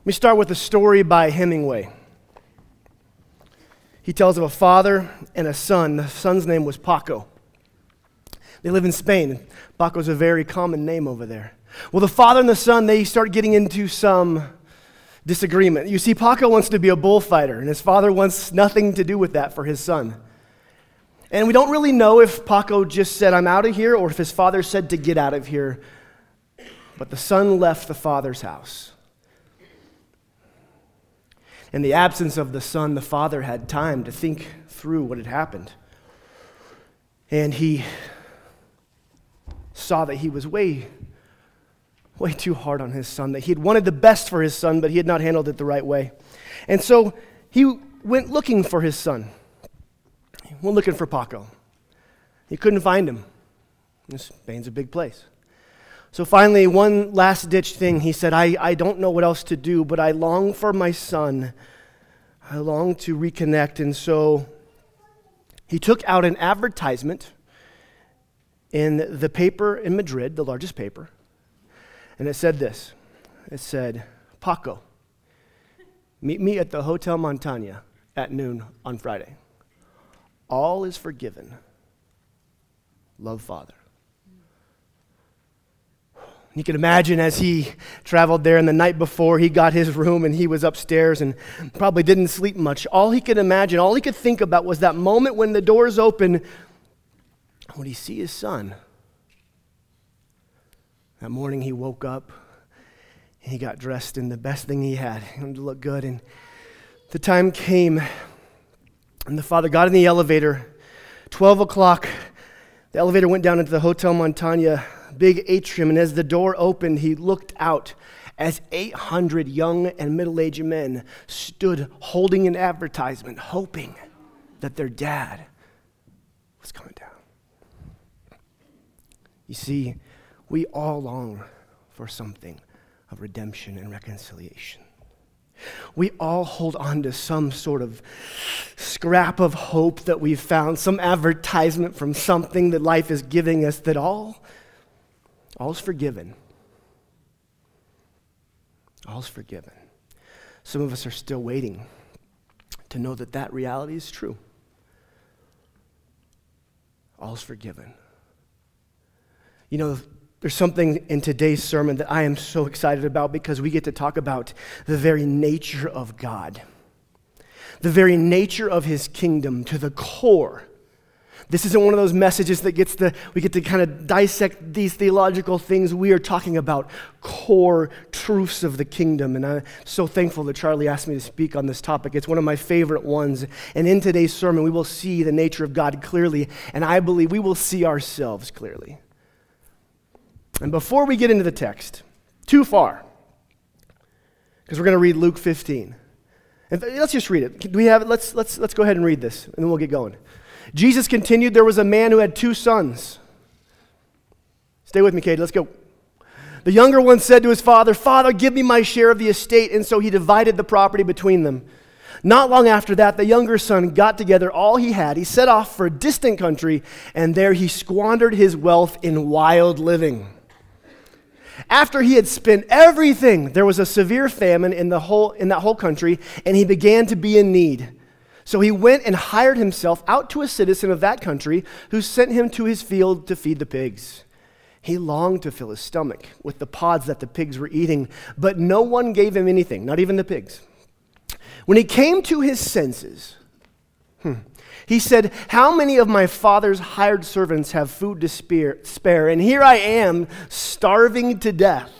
Let me start with a story by Hemingway. He tells of a father and a son. The son's name was Paco. They live in Spain. Paco's a very common name over there. Well, the father and the son, they start getting into some disagreement. You see, Paco wants to be a bullfighter, and his father wants nothing to do with that for his son. And we don't really know if Paco just said, I'm out of here, or if his father said to get out of here. But the son left the father's house. In the absence of the son, the father had time to think through what had happened. And he saw that he was way, way too hard on his son, that he had wanted the best for his son, but he had not handled it the right way. And so he went looking for his son. He went looking for Paco. He couldn't find him. Spain's a big place. So finally, one last ditch thing, he said, I, I don't know what else to do, but I long for my son. I long to reconnect. And so he took out an advertisement in the paper in Madrid, the largest paper, and it said this it said, Paco, meet me at the Hotel Montana at noon on Friday. All is forgiven. Love, Father. You can imagine as he traveled there, and the night before he got his room and he was upstairs and probably didn't sleep much. All he could imagine, all he could think about was that moment when the doors open would he see his son? That morning he woke up he got dressed in the best thing he had. He wanted to look good. And the time came, and the father got in the elevator. 12 o'clock, the elevator went down into the Hotel Montana, big atrium, and as the door opened, he looked out as 800 young and middle aged men stood holding an advertisement, hoping that their dad was coming down. You see, we all long for something of redemption and reconciliation. We all hold on to some sort of scrap of hope that we've found, some advertisement from something that life is giving us that all all's forgiven. All's forgiven. Some of us are still waiting to know that that reality is true. All's forgiven. You know, there's something in today's sermon that I am so excited about because we get to talk about the very nature of God, the very nature of his kingdom to the core. This isn't one of those messages that gets the, we get to kind of dissect these theological things. We are talking about core truths of the kingdom. And I'm so thankful that Charlie asked me to speak on this topic. It's one of my favorite ones. And in today's sermon, we will see the nature of God clearly. And I believe we will see ourselves clearly. And before we get into the text, too far, because we're going to read Luke 15. And let's just read it. Do we have it? Let's, let's, let's go ahead and read this, and then we'll get going. Jesus continued, There was a man who had two sons. Stay with me, Kate. Let's go. The younger one said to his father, Father, give me my share of the estate. And so he divided the property between them. Not long after that, the younger son got together all he had. He set off for a distant country, and there he squandered his wealth in wild living. After he had spent everything, there was a severe famine in, the whole, in that whole country, and he began to be in need. So he went and hired himself out to a citizen of that country who sent him to his field to feed the pigs. He longed to fill his stomach with the pods that the pigs were eating, but no one gave him anything, not even the pigs. When he came to his senses, hmm, he said, How many of my father's hired servants have food to spare? And here I am, starving to death.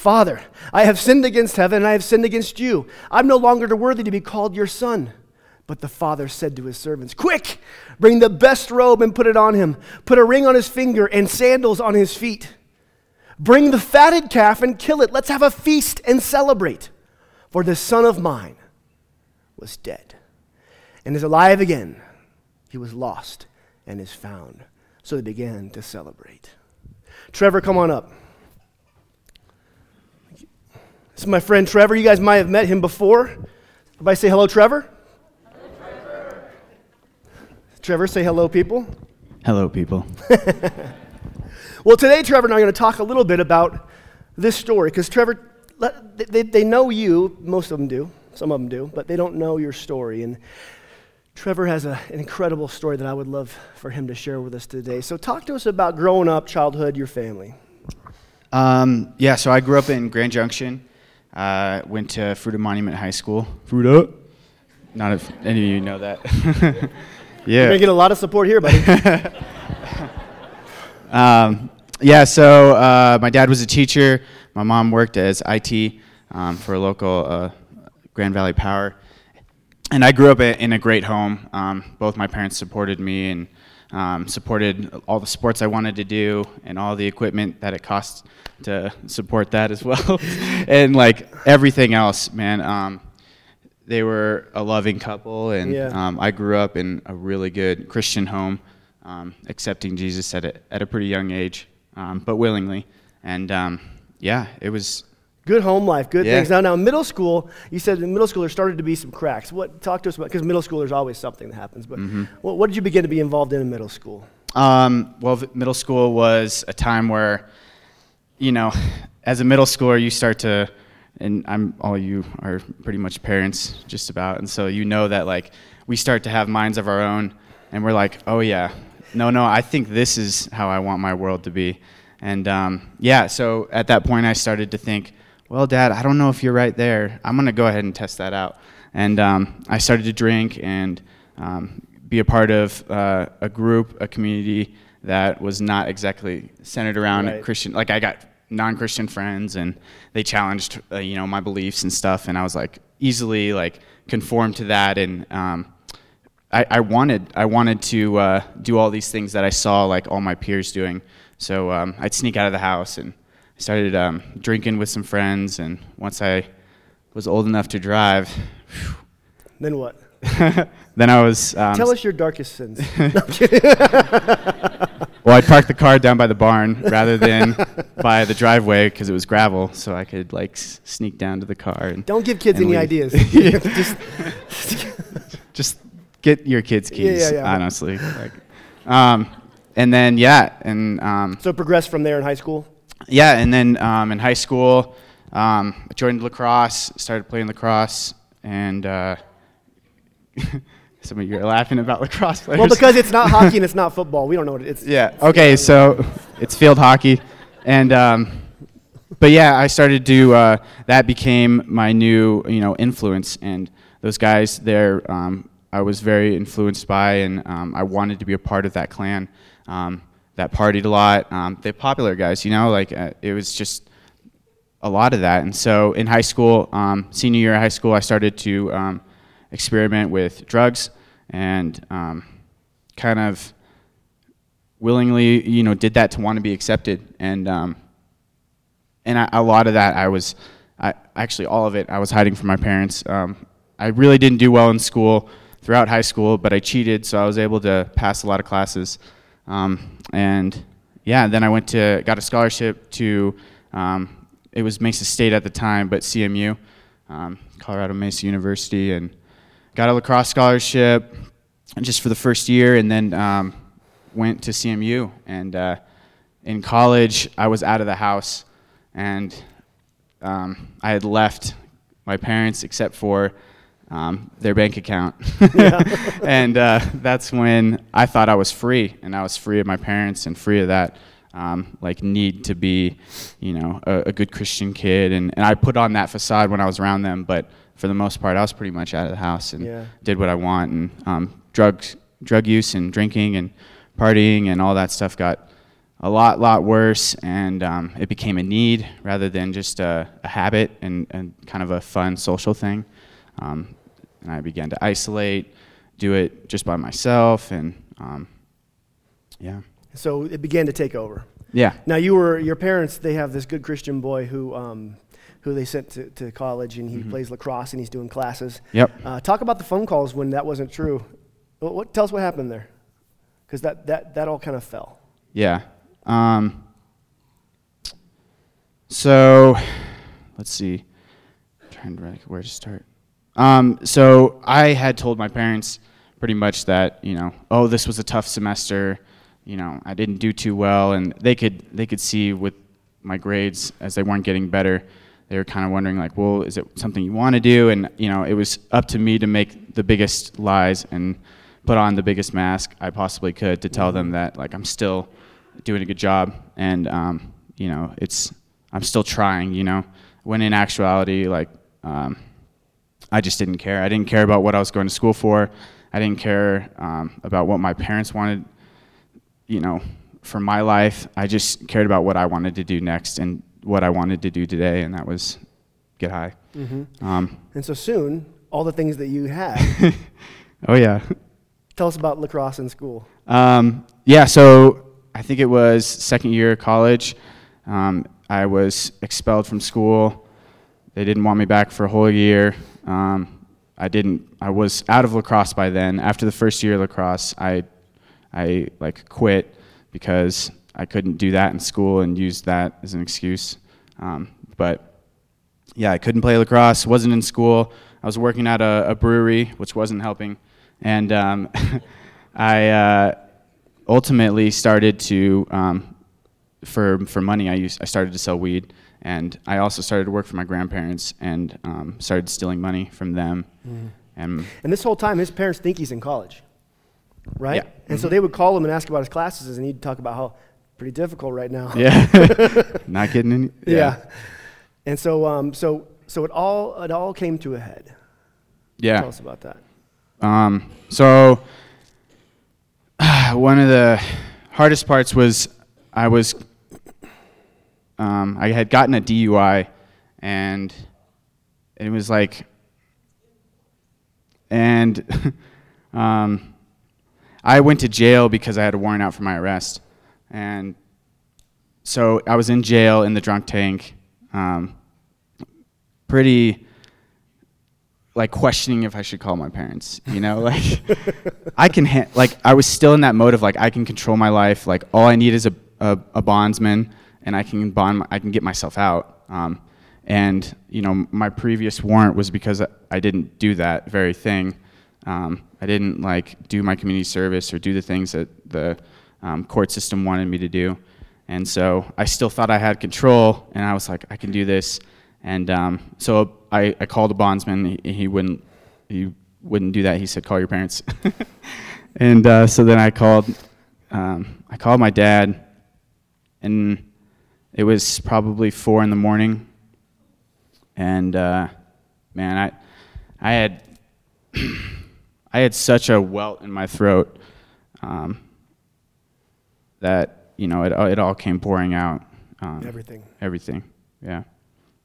Father, I have sinned against heaven and I have sinned against you. I'm no longer worthy to be called your son. But the father said to his servants, Quick, bring the best robe and put it on him. Put a ring on his finger and sandals on his feet. Bring the fatted calf and kill it. Let's have a feast and celebrate. For this son of mine was dead and is alive again. He was lost and is found. So they began to celebrate. Trevor, come on up. This is my friend Trevor. You guys might have met him before. Everybody say hello, Trevor. Hello, Trevor. Trevor, say hello, people. Hello, people. well, today, Trevor and I are going to talk a little bit about this story because Trevor, they, they know you, most of them do, some of them do, but they don't know your story. And Trevor has a, an incredible story that I would love for him to share with us today. So, talk to us about growing up, childhood, your family. Um, yeah, so I grew up in Grand Junction. Uh, went to Fruita Monument High School. Fruita. Not if any of you know that. yeah. You're gonna get a lot of support here, buddy. um, yeah, so uh, my dad was a teacher. My mom worked as IT um, for a local uh, Grand Valley Power. And I grew up in a great home. Um, both my parents supported me and um, supported all the sports I wanted to do and all the equipment that it costs to support that as well. and like everything else, man. Um, they were a loving couple, and yeah. Um, I grew up in a really good Christian home, um, accepting Jesus at a, at a pretty young age um, but willingly. And um, yeah, it was good home life, good yeah. things. Now, now, middle school, you said in middle school there started to be some cracks. What talk to us about? Because middle school there's always something that happens. But mm-hmm. what, what, did you begin to be involved in in middle school? Um, well, middle school was a time where, you know, as a middle schooler, you start to, and I'm all you are pretty much parents, just about, and so you know that like we start to have minds of our own, and we're like, oh yeah, no, no, I think this is how I want my world to be. And um, yeah, so at that point, I started to think, well, Dad, I don't know if you're right there. I'm going to go ahead and test that out. And um, I started to drink and um, be a part of uh, a group, a community that was not exactly centered around right. Christian. Like I got non-Christian friends, and they challenged, uh, you know, my beliefs and stuff. And I was like easily like conformed to that and um, I, I, wanted I wanted to uh, do all these things that I saw like all my peers doing. So um, I'd sneak out of the house and I started um, drinking with some friends. And once I was old enough to drive, whew, then what? then I was. Um, Tell us your darkest sins. well, I'd park the car down by the barn rather than by the driveway because it was gravel, so I could like s- sneak down to the car and. Don't give kids any leave. ideas. just, just get your kids keys. Yeah, yeah, yeah. Honestly, like, um, and then yeah, and um, so progress from there in high school. Yeah, and then um, in high school, um, I joined lacrosse, started playing lacrosse, and uh, some of you are laughing about lacrosse players. Well, because it's not hockey and it's not football. We don't know what it is. Yeah. Okay, so it's field hockey, and um, but yeah, I started to. Uh, that became my new, you know, influence, and those guys there um, I was very influenced by, and um, I wanted to be a part of that clan um, that partied a lot. Um, the popular guys, you know, like uh, it was just a lot of that. And so in high school, um, senior year of high school, I started to um, experiment with drugs and um, kind of willingly, you know, did that to want to be accepted. And and I, a lot of that, I was, I, actually all of it, I was hiding from my parents. I really didn't do well in school throughout high school, but I cheated, so I was able to pass a lot of classes. Um, and yeah, then I went to got a scholarship to um, it was Mesa State at the time, but CMU, um, Colorado Mesa University, and got a lacrosse scholarship just for the first year, and then um, went to CMU. And uh, in college, I was out of the house, and um, I had left my parents except for um, their bank account. and uh, that's when I thought I was free, and I was free of my parents and free of that. Um, like need to be, you know, a, a, good Christian kid, and, and I put on that facade when I was around them. But for the most part, I was pretty much out of the house and yeah. did what I want. And um, drugs, drug use, and drinking, and partying, and all that stuff got a lot, lot worse, and um, it became a need rather than just a, a habit and, and, kind of a fun social thing. Um, and I began to isolate, do it just by myself, and um, yeah. So it began to take over. Yeah. Now you were your parents. They have this good Christian boy who um, who they sent to, to college, and he plays lacrosse and he's doing classes. Yep. Uh, talk about the phone calls when that wasn't true. What, what, tell us what happened there, because that, that, that all kind of fell. Yeah. Um, so, let's see. trying to where to start. Um, so I had told my parents pretty much that you know, oh, this was a tough semester. You know, I didn't do too well, and they could they could see with my grades as they weren't getting better. They were kind of wondering like, well, is it something you want to do? And you know, it was up to me to make the biggest lies and put on the biggest mask I possibly could to tell them that like I'm still doing a good job and um, you know it's I'm still trying you know when in actuality like um, I just didn't care I didn't care about what I was going to school for I didn't care um, about what my parents wanted you know for my life I just cared about what I wanted to do next and what I wanted to do today and that was get high um, And so soon, all the things that you had. oh yeah tell us about lacrosse in school. Um, yeah, so I think it was second year of college. Um, I was expelled from school. They didn't want me back for a whole year. Um, I didn't. I was out of lacrosse by then. After the first year of lacrosse, I, I like quit because I couldn't do that in school and used that as an excuse. Um, but yeah, I couldn't play lacrosse. wasn't in school. I was working at a, a brewery, which wasn't helping, and um, I uh, ultimately started to, um, for for money, I used I started to sell weed, and I also started to work for my grandparents and um, started stealing money from them, and And this whole time, his parents think he's in college, right? Yeah. Mm-hmm. And so they would call him and ask about his classes, and he'd talk about how pretty difficult right now. yeah, not getting any. Yeah. And so, um, so, so it all it all came to a head. yeah. Tell us about that. Um, so one of the hardest parts was I was um, I had gotten a DUI and it was like and um, I went to jail because I had a warrant out for my arrest and so I was in jail in the drunk tank um, pretty like questioning if I should call my parents. You know, like I can ha- like I was still in that mode of like I can control my life. Like all I need is a a, a bondsman, and I can bond. I can get myself out. Um, and you know, my previous warrant was because I, didn't do that very thing. Um, I didn't like do my community service or do the things that the um, court system wanted me to do. And so I still thought I had control, and I was like, I can do this. And um, so I, I called a bondsman. He, he wouldn't he wouldn't do that. He said, "Call your parents." and uh, so then I called um, I called my dad, and it was probably four in the morning. And uh, man, I I had I had such a welt in my throat um, that you know it it all came pouring out. Um, Everything. everything yeah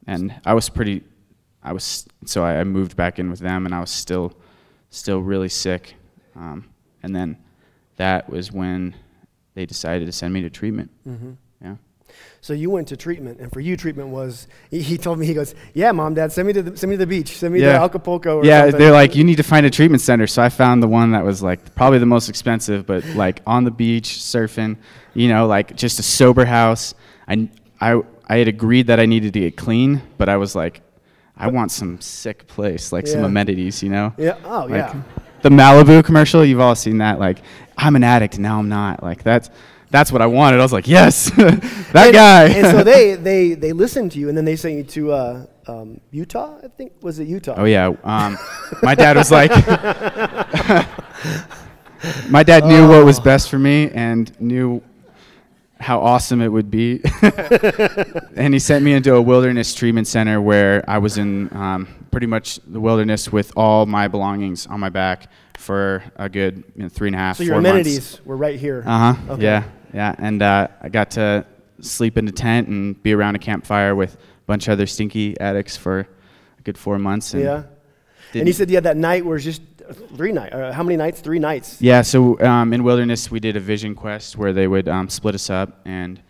and i was pretty i was so i, I moved back in with them and i was still still really sick um, and then that was when they decided to send me to treatment Mm-hmm. Yeah So you went to treatment, and for you, treatment was. He, he told me he goes, "Yeah, mom, dad, send me to the, send me to the beach, send me Yeah. to Acapulco." Or yeah something." they're like you need to find a treatment center so i found the one that was like probably the most expensive but like on the beach surfing you know like just a sober house i i, I had agreed that i needed to get clean but i was like i want some sick place like some amenities you know Yeah. Oh, Like, yeah. The Malibu commercial, you've all seen that. Like, I'm an addict, now I'm not. Like, that's that's what I wanted. I was like, yes, that and, guy. and so they, they, they listened to you, and then they sent you to uh, um, Utah, I think. Was it Utah? oh yeah, um, my dad was like, my dad knew what was best for me and knew how awesome it would be. and he sent me into a wilderness treatment center where I was in um, pretty much the wilderness with all my belongings on my back for a good you know, three and a half, So your four months. amenities were right here. Uh huh. Okay. Yeah, yeah. And uh, I got to sleep in a tent and be around a campfire with a bunch of other stinky addicts for a good four months. And yeah. And you said you had that night where it's just three nights. Uh, how many nights? Three nights. Yeah. So um, in wilderness, we did a vision quest where they would um, split us up, and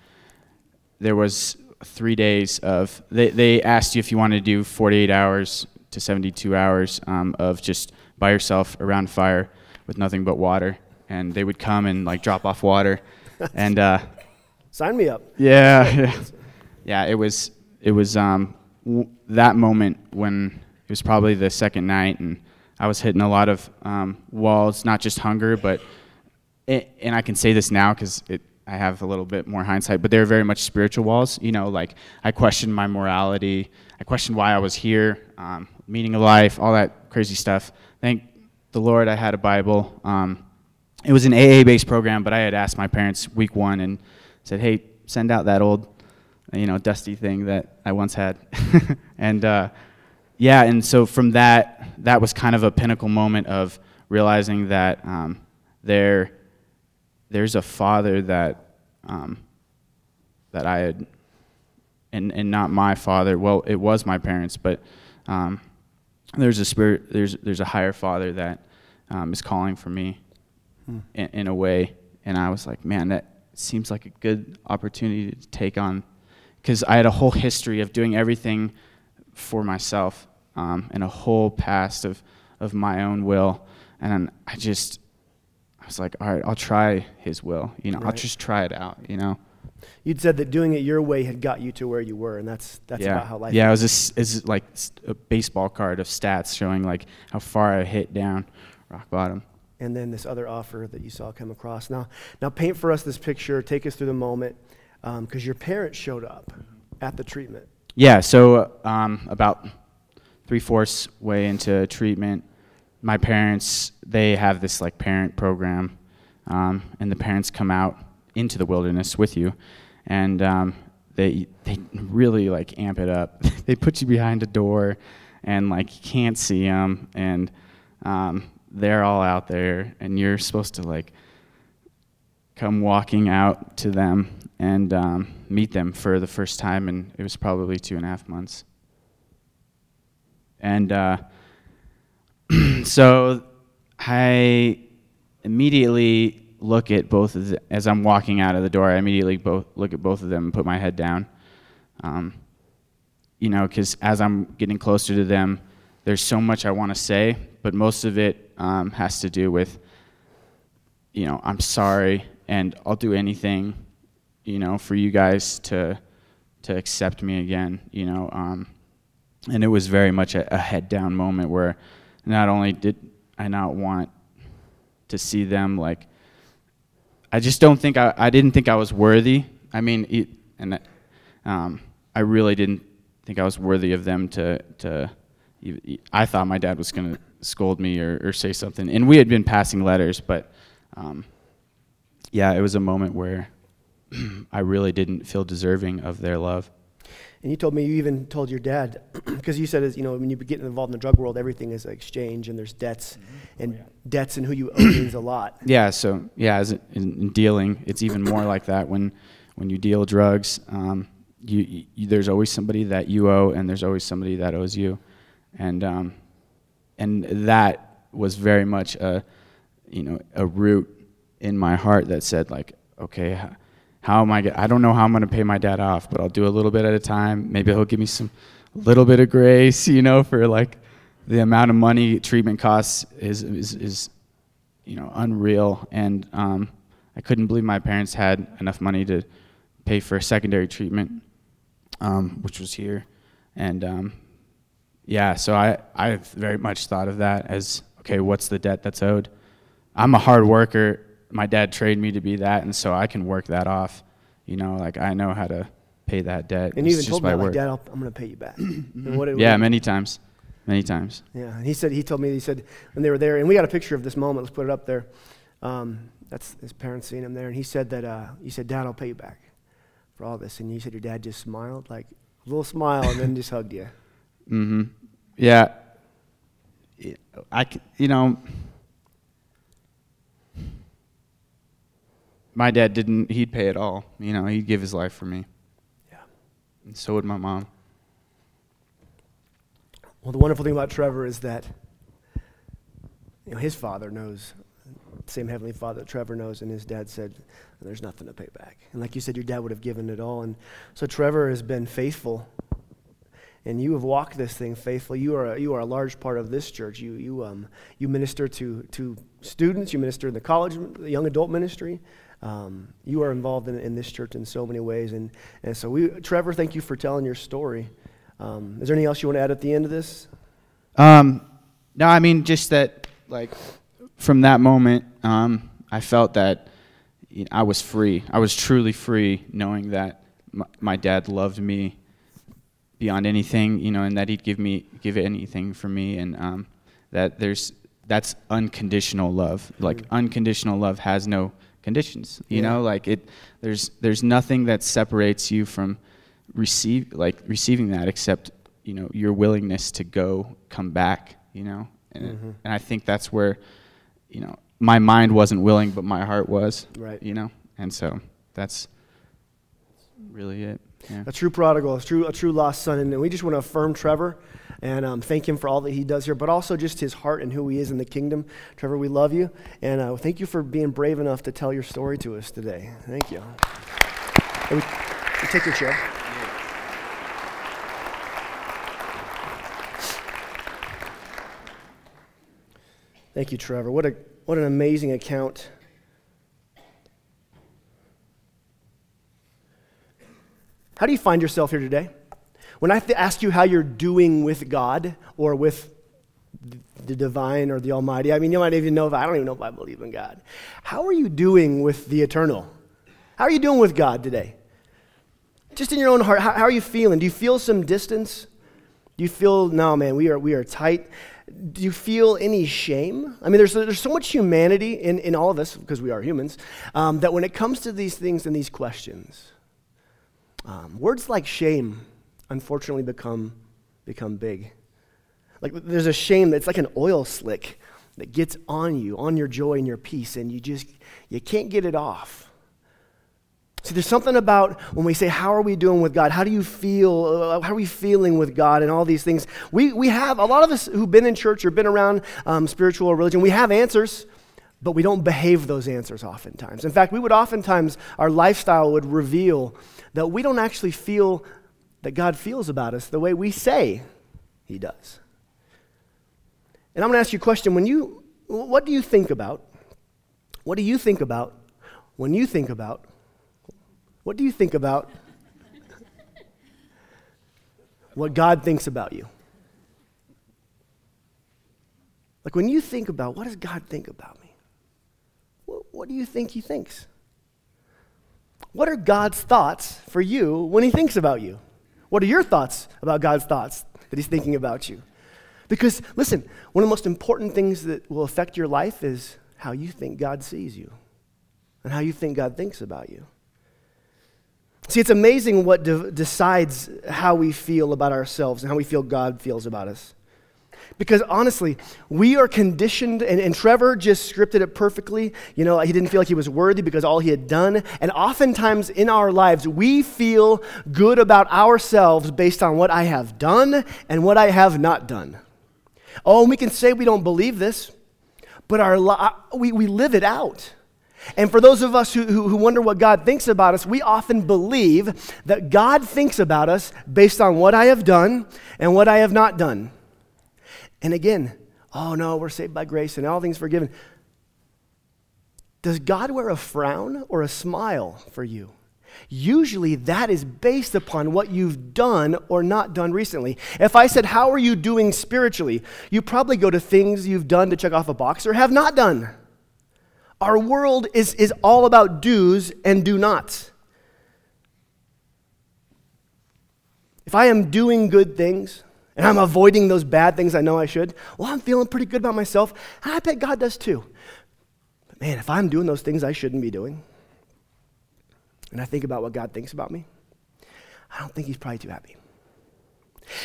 there was three days of they, they asked you if you wanted to do 48 hours to 72 hours um, of just by yourself around fire with nothing but water and they would come and like drop off water and uh, Sign me up. yeah yeah yeah it was it was um, w- that moment when it was probably the second night and i was hitting a lot of um, walls not just hunger but it, and i can say this now because it I have a little bit more hindsight, but they were very much spiritual walls. You know, like I questioned my morality, I questioned why I was here, um, meaning of life, all that crazy stuff. Thank the Lord I had a Bible. Um, it was an AA based program, but I had asked my parents week one and said, hey, send out that old, you know, dusty thing that I once had. and uh, yeah, and so from that, that was kind of a pinnacle moment of realizing that um, there there's a father that um, that I had, and and not my father. Well, it was my parents, but um, there's a spirit. There's there's a higher father that um, is calling for me hmm. in, in, a way, and I was like, man, that seems like a good opportunity to take on, because I had a whole history of doing everything for myself um, and a whole past of of my own will, and I just I was like, all right, I'll try his will. You know, right. I'll just try it out. You know. You'd said that doing it your way had got you to where you were, and that's that's yeah. about how life. Yeah, it was a, it's like a baseball card of stats showing like how far I hit down rock bottom. And then this other offer that you saw come across. Now, now paint for us this picture. Take us through the moment, because um, your parents showed up at the treatment. Yeah. So um, about three fourths way into treatment, my parents they have this like parent program, um, and the parents come out into the wilderness with you, and um, they they really like amp it up. they put you behind a door, and like you can't see them, and um, they're all out there, and you're supposed to like come walking out to them and um, meet them for the first time, and it was probably two and a half months. And uh, so I immediately look at both of the, as I'm walking out of the door. I immediately both look at both of them and put my head down. Um, you know, because as I'm getting closer to them, there's so much I want to say, but most of it um, has to do with, you know, I'm sorry, and I'll do anything, you know, for you guys to to accept me again. You know, um, and it was very much a, a head down moment where not only did I not want to see them like I just don't think I, I didn't think I was worthy. I mean, it, and um, I really didn't think I was worthy of them to to. I thought my dad was going to scold me or, or say something, and we had been passing letters, but um, yeah, it was a moment where I really didn't feel deserving of their love. And you told me you even told your dad, because you said, you know, when you get involved in the drug world, everything is exchange and there's debts, mm-hmm. and oh, yeah. debts and who you owe means a lot. Yeah, so yeah, as in, in, dealing, it's even more like that when when you deal drugs. Um, you, you, there's always somebody that you owe, and there's always somebody that owes you, and um, and that was very much a you know a root in my heart that said like, okay how am I? Get, I don't know how I'm going to pay my dad off, but I'll do a little bit at a time. Maybe he'll give me some, little bit of grace, you know, for like the amount of money treatment costs is is, is you know unreal. And um, I couldn't believe my parents had enough money to pay for secondary treatment, um, which was here. And um, yeah, so I I very much thought of that as okay, what's the debt that's owed? I'm a hard worker my dad trained me to be that, and so I can work that off. You know, like I know how to pay that debt. And even told me, like, Dad, i am going to pay you back. what, yeah, many times, many times. Yeah, and he said he told me he said when they were there, and we got a picture of this moment. Let's put it up there. Um, that's his parents seeing him there, and he said that uh, he said, Dad, I'll pay you back for all this. And you said your dad just smiled, like a little smile, and then just hugged you. Mm-hmm. Yeah. I, you know, my dad didn't. He'd pay it all. You know, he'd give his life for me. Yeah. And so would my mom. Well, the wonderful thing about Trevor is that you know his father knows same Heavenly Father that Trevor knows, and his dad said, There's nothing to pay back. And like you said, your dad would have given it all. And so Trevor has been faithful, and you have walked this thing faithfully. You are a, you are a large part of this church. You, you, um, you minister to, to students, you minister in the college, the young adult ministry. Um, you are involved in, in this church in so many ways. And, and so, we, Trevor, thank you for telling your story. Um, is there anything else you want to add at the end of this? Um, no, I mean, just that, like, from that moment, um, I felt that you know, I was free. I was truly free, knowing that my, my, dad loved me beyond anything, you know, and that he'd give me give anything for me, and um, that there's that's unconditional love. Like mm. unconditional love has no conditions. You yeah. know, like it. There's there's nothing that separates you from receive like receiving that except you know your willingness to go come back. You know, and, mm-hmm. and I think that's where you know, my mind wasn't willing, but my heart was. Right. You know, and so that's really it. Yeah. A true prodigal, a true, a true lost son. And we just want to affirm Trevor and um, thank him for all that he does here, but also just his heart and who he is in the kingdom. Trevor, we love you. And uh, thank you for being brave enough to tell your story to us today. Thank you. we, we take your chair. Thank you, Trevor. What, a, what an amazing account. How do you find yourself here today? When I ask you how you're doing with God or with the divine or the Almighty, I mean, you might even know if I don't even know if I believe in God. How are you doing with the eternal? How are you doing with God today? Just in your own heart, how, how are you feeling? Do you feel some distance? Do you feel, no, man, we are, we are tight? do you feel any shame? I mean, there's, there's so much humanity in, in all of us, because we are humans, um, that when it comes to these things and these questions, um, words like shame unfortunately become, become big. Like there's a shame that's like an oil slick that gets on you, on your joy and your peace, and you just, you can't get it off. See, there's something about when we say, How are we doing with God? How do you feel? Uh, how are we feeling with God? And all these things. We, we have, a lot of us who've been in church or been around um, spiritual or religion, we have answers, but we don't behave those answers oftentimes. In fact, we would oftentimes, our lifestyle would reveal that we don't actually feel that God feels about us the way we say He does. And I'm going to ask you a question. When you, what do you think about? What do you think about when you think about what do you think about what God thinks about you? Like when you think about what does God think about me? What, do you think He thinks? What are God's thoughts for you when He thinks about you? What are your thoughts about God's thoughts that He's thinking about you? Because, listen, one of the most important things that will affect your life is how you think God sees you and how you think God thinks about you. See, it's amazing what de- decides how we feel about ourselves and how we feel God feels about us. Because honestly, we are conditioned, and, and, Trevor just scripted it perfectly. You know, he didn't feel like he was worthy because all he had done. And oftentimes in our lives, we feel good about ourselves based on what I have done and what I have not done. Oh, and we can say we don't believe this, but our li- uh, we, we live it out. And for those of us who, who, wonder what God thinks about us, we often believe that God thinks about us based on what I have done and what I have not done. And again, oh no, we're saved by grace and all things forgiven. Does God wear a frown or a smile for you? Usually that is based upon what you've done or not done recently. If I said, How are you doing spiritually? You probably go to things you've done to check off a box or have not done. Our world is, is all about do's and do nots. If I am doing good things and I'm avoiding those bad things I know I should, well, I'm feeling pretty good about myself. And I bet God does too. But man, if I'm doing those things I shouldn't be doing, and I think about what God thinks about me, I don't think He's probably too happy.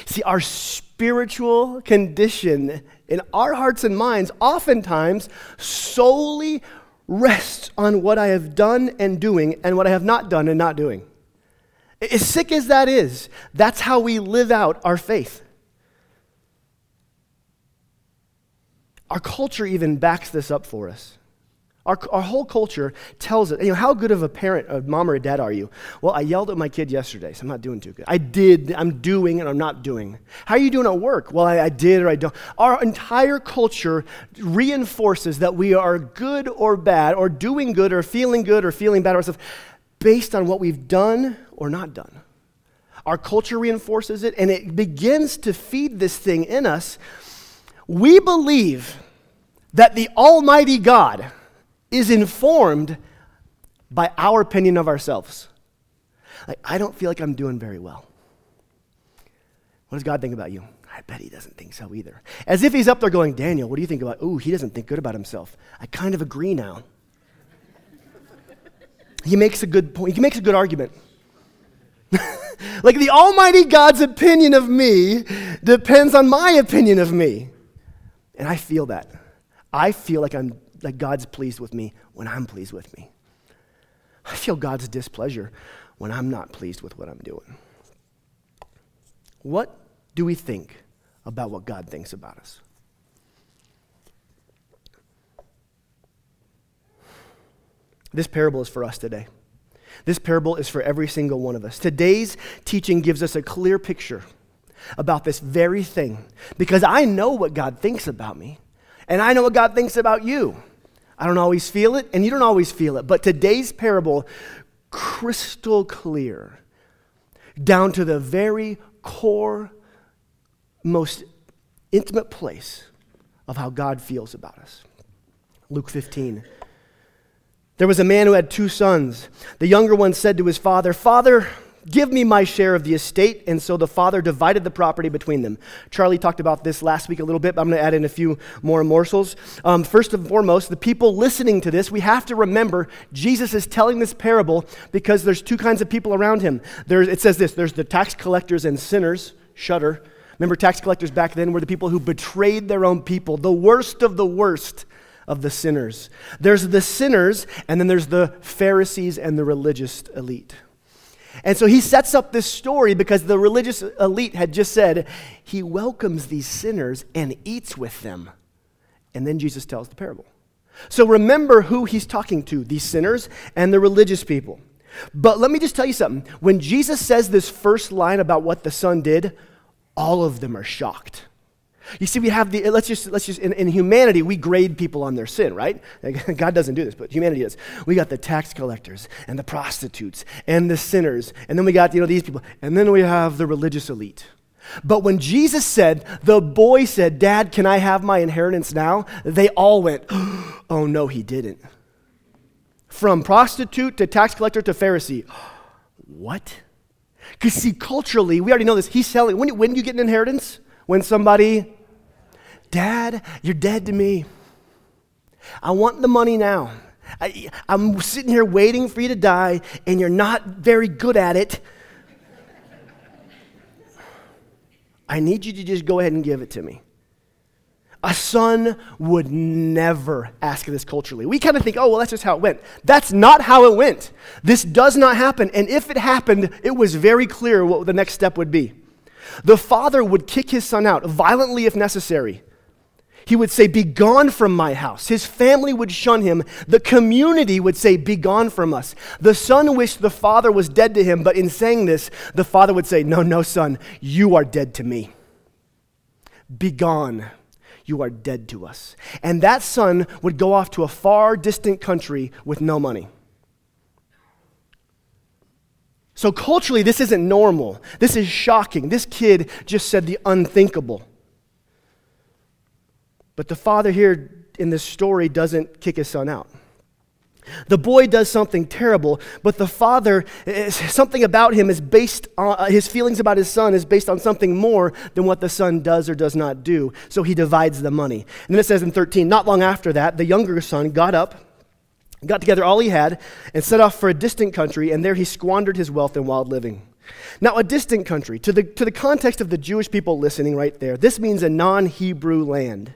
See, our spiritual condition in our hearts and minds oftentimes solely rests on what I have done and doing and what I have not done and not doing. As sick as that is, that's how we live out our faith. Our culture even backs this up for us. Our, our whole culture tells it. You know, how good of a parent, a mom or a dad are you? Well, I yelled at my kid yesterday, so I'm not doing too good. I did, I'm doing, and I'm not doing. How are you doing at work? Well, I, I did or I don't. Our entire culture reinforces that we are good or bad, or doing good or feeling good or feeling bad ourselves based on what we've done or not done. Our culture reinforces it, and it begins to feed this thing in us. We believe that the Almighty God, is informed by our opinion of ourselves. Like, I don't feel like I'm doing very well. What does God think about you? I bet he doesn't think so either. As if he's up there going, Daniel, what do you think about? Ooh, he doesn't think good about himself. I kind of agree now. he makes a good point. He makes a good argument. like the Almighty God's opinion of me depends on my opinion of me. And I feel that. I feel like I'm that God's pleased with me when I'm pleased with me. I feel God's displeasure when I'm not pleased with what I'm doing. What do we think about what God thinks about us? This parable is for us today. This parable is for every single one of us. Today's teaching gives us a clear picture about this very thing because I know what God thinks about me, and I know what God thinks about you. I don't always feel it, and you don't always feel it. But today's parable, crystal clear, down to the very core, most intimate place of how God feels about us. Luke 15. There was a man who had two sons. The younger one said to his father, Father, Give me my share of the estate. And so the father divided the property between them. Charlie talked about this last week a little bit, but I'm going to add in a few more morsels. Um, first and foremost, the people listening to this, we have to remember Jesus is telling this parable because there's two kinds of people around him. There's, it says this there's the tax collectors and sinners, shudder. Remember, tax collectors back then were the people who betrayed their own people, the worst of the worst of the sinners. There's the sinners, and then there's the Pharisees and the religious elite. And so he sets up this story because the religious elite had just said, He welcomes these sinners and eats with them. And then Jesus tells the parable. So remember who he's talking to these sinners and the religious people. But let me just tell you something. When Jesus says this first line about what the son did, all of them are shocked. You see, we have the, let's just, let's just, in, in, humanity, we grade people on their sin, right? God doesn't do this, but humanity does. We got the tax collectors and the prostitutes and the sinners, and then we got, you know, these people, and then we have the religious elite. But when Jesus said, the boy said, Dad, can I have my inheritance now? They all went, oh, no, he didn't. From prostitute to tax collector to Pharisee. What? Because, see, culturally, we already know this. He's selling, when, when do you get an inheritance? When somebody Dad, you're dead to me. I want the money now. I, am sitting here waiting for you to die, and you're not very good at it. I need you to just go ahead and give it to me. A son would never ask this culturally. We kind of think, oh, well, that's just how it went. That's not how it went. This does not happen. And if it happened, it was very clear what the next step would be. The father would kick his son out, violently if necessary. He would say, Be gone from my house. His family would shun him. The community would say, Be gone from us. The son wished the father was dead to him, but in saying this, the father would say, No, no, son, you are dead to me. Be gone. You are dead to us. And that son would go off to a far distant country with no money. So, culturally, this isn't normal. This is shocking. This kid just said the unthinkable. But the father here in this story doesn't kick his son out. The boy does something terrible, but the father, something about him is based on, uh, his feelings about his son is based on something more than what the son does or does not do. So he divides the money. And then it says in 13, not long after that, the younger son got up, got together all he had, and set off for a distant country, and there he squandered his wealth in wild living. Now, a distant country, to the, to the context of the Jewish people listening right there, this means a non Hebrew land.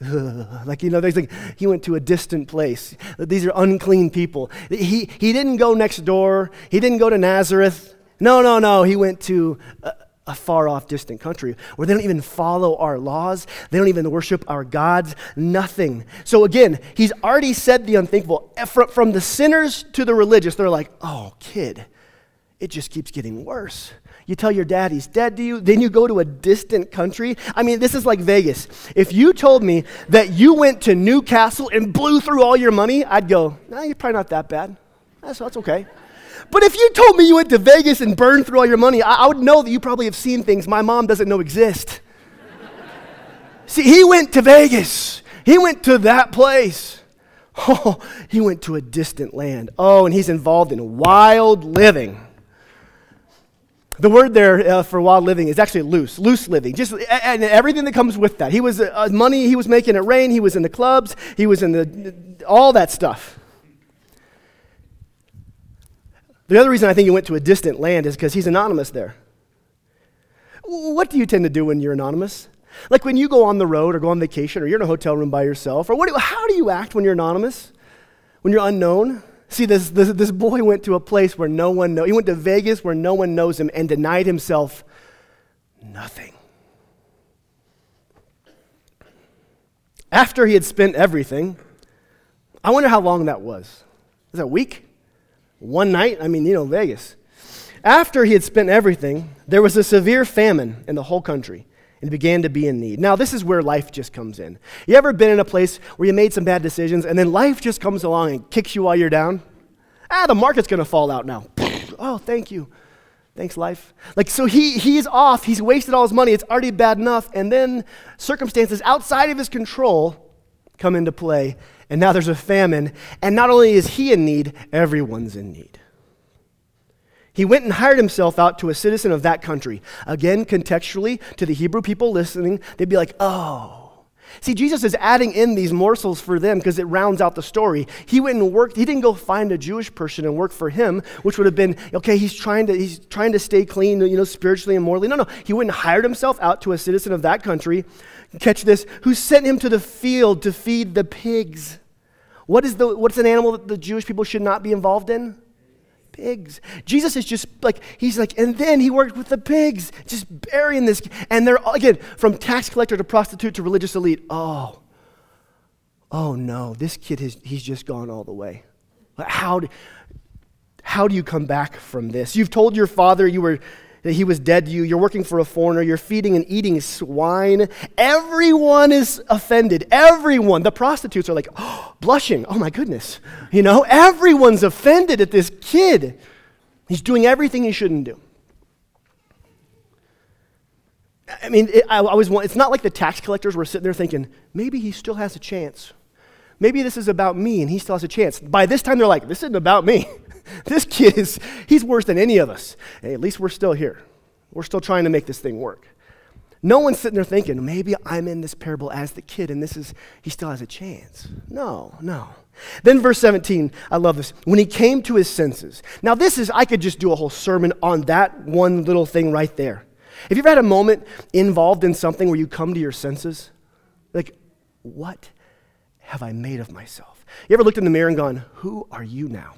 like you know there's like he went to a distant place these are unclean people he, he didn't go next door he didn't go to nazareth no no no he went to a, a far off, distant country where they don't even follow our laws. They don't even worship our gods, nothing. So again, he's already said the unthinkable. From the sinners to the religious, they're like, oh, kid, it just keeps getting worse. You tell your dad he's dead to you, then you go to a distant country. I mean, this is like Vegas. If you told me that you went to New Castle and blew through all your money, I'd go, nah, you're probably not that bad. That's, that's okay. But if you told me you went to Vegas and burned through all your money, I, I would know that you probably have seen things my mom doesn't know exist. See, he went to Vegas. He went to that place. Oh, he went to a distant land. Oh, and he's involved in wild living. The word there uh, for wild living is actually loose, loose living, just and everything that comes with that. He was uh, money, he was making it rain, he was in the clubs, he was in the all that stuff. The other reason I think he went to a distant land is because he's anonymous there. What do you tend to do when you're anonymous? Like when you go on the road or go on vacation or you're in a hotel room by yourself, or what do, how do you act when you're anonymous? When you're unknown? See, this, this, this boy went to a place where no one knows. He went to Vegas where no one knows him and denied himself nothing. After he had spent everything, I wonder how long that was. Was that a week? One night? I mean, you know, Vegas. After he had spent everything, there was a severe famine in the whole country and began to be in need. Now, this is where life just comes in. You ever been in a place where you made some bad decisions and then life just comes along and kicks you while you're down? Ah, the market's going to fall out now. oh, thank you. Thanks, life. Like, so he, he's off. He's wasted all his money. It's already bad enough. And then circumstances outside of his control come into play and now there's a famine. And not only is he in need, everyone's in need. He went and hired himself out to a citizen of that country. Again, contextually, to the Hebrew people listening, they'd be like, oh. See, Jesus is adding in these morsels for them because it rounds out the story. He went and worked, he didn't go find a Jewish person and work for him, which would have been, okay, he's trying to, he's trying to stay clean, you know, spiritually and morally. No, no. He went and hired himself out to a citizen of that country catch this, who sent him to the field to feed the pigs. What is the, what's an animal that the Jewish people should not be involved in? Pigs. Jesus is just like, he's like, and then he worked with the pigs, just burying this. And they're, again, from tax collector to prostitute to religious elite. Oh, oh no, this kid, has, he's just gone all the way. How do, how do you come back from this? You've told your father you were that he was dead to you. You're working for a foreigner. You're feeding and eating swine. Everyone is offended. Everyone. The prostitutes are like, oh, blushing. Oh my goodness. You know, everyone's offended at this kid. He's doing everything he shouldn't do. I mean, it, I, I was, it's not like the tax collectors were sitting there thinking, maybe he still has a chance. Maybe this is about me and he still has a chance. By this time, they're like, this isn't about me. this kid is, he's worse than any of us. Hey, at least we're still here. We're still trying to make this thing work. No one's sitting there thinking, maybe I'm in this parable as the kid and this is, he still has a chance. No, no. Then verse 17, I love this. When he came to his senses. Now, this is, I could just do a whole sermon on that one little thing right there. Have you ever had a moment involved in something where you come to your senses? Like, what have I made of myself? You ever looked in the mirror and gone, who are you now?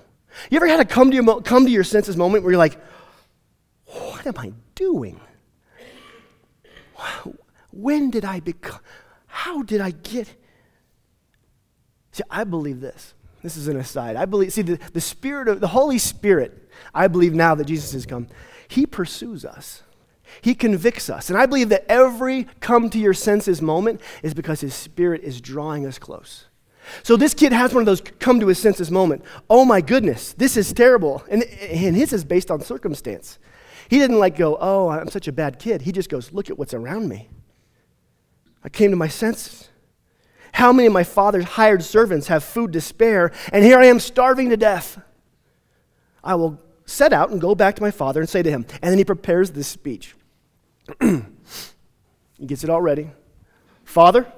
You ever had a come to your, come to your senses moment where you're like, what am I doing? When did I become? How did I get? See, I believe this. This is an aside. I believe, see, the, the Spirit of the Holy Spirit, I believe now that Jesus has come, He pursues us. He convicts us. And I believe that every come to your senses moment is because His Spirit is drawing us close. So this kid has one of those come to his senses moment. Oh my goodness, this is terrible. And, and his is based on circumstance. He didn't like go, oh, I'm such a bad kid. He just goes, look at what's around me. I came to my senses. How many of my father's hired servants have food to spare, and here I am starving to death? I will set out and go back to my father and say to him. And then he prepares this speech. he gets it all ready. Father,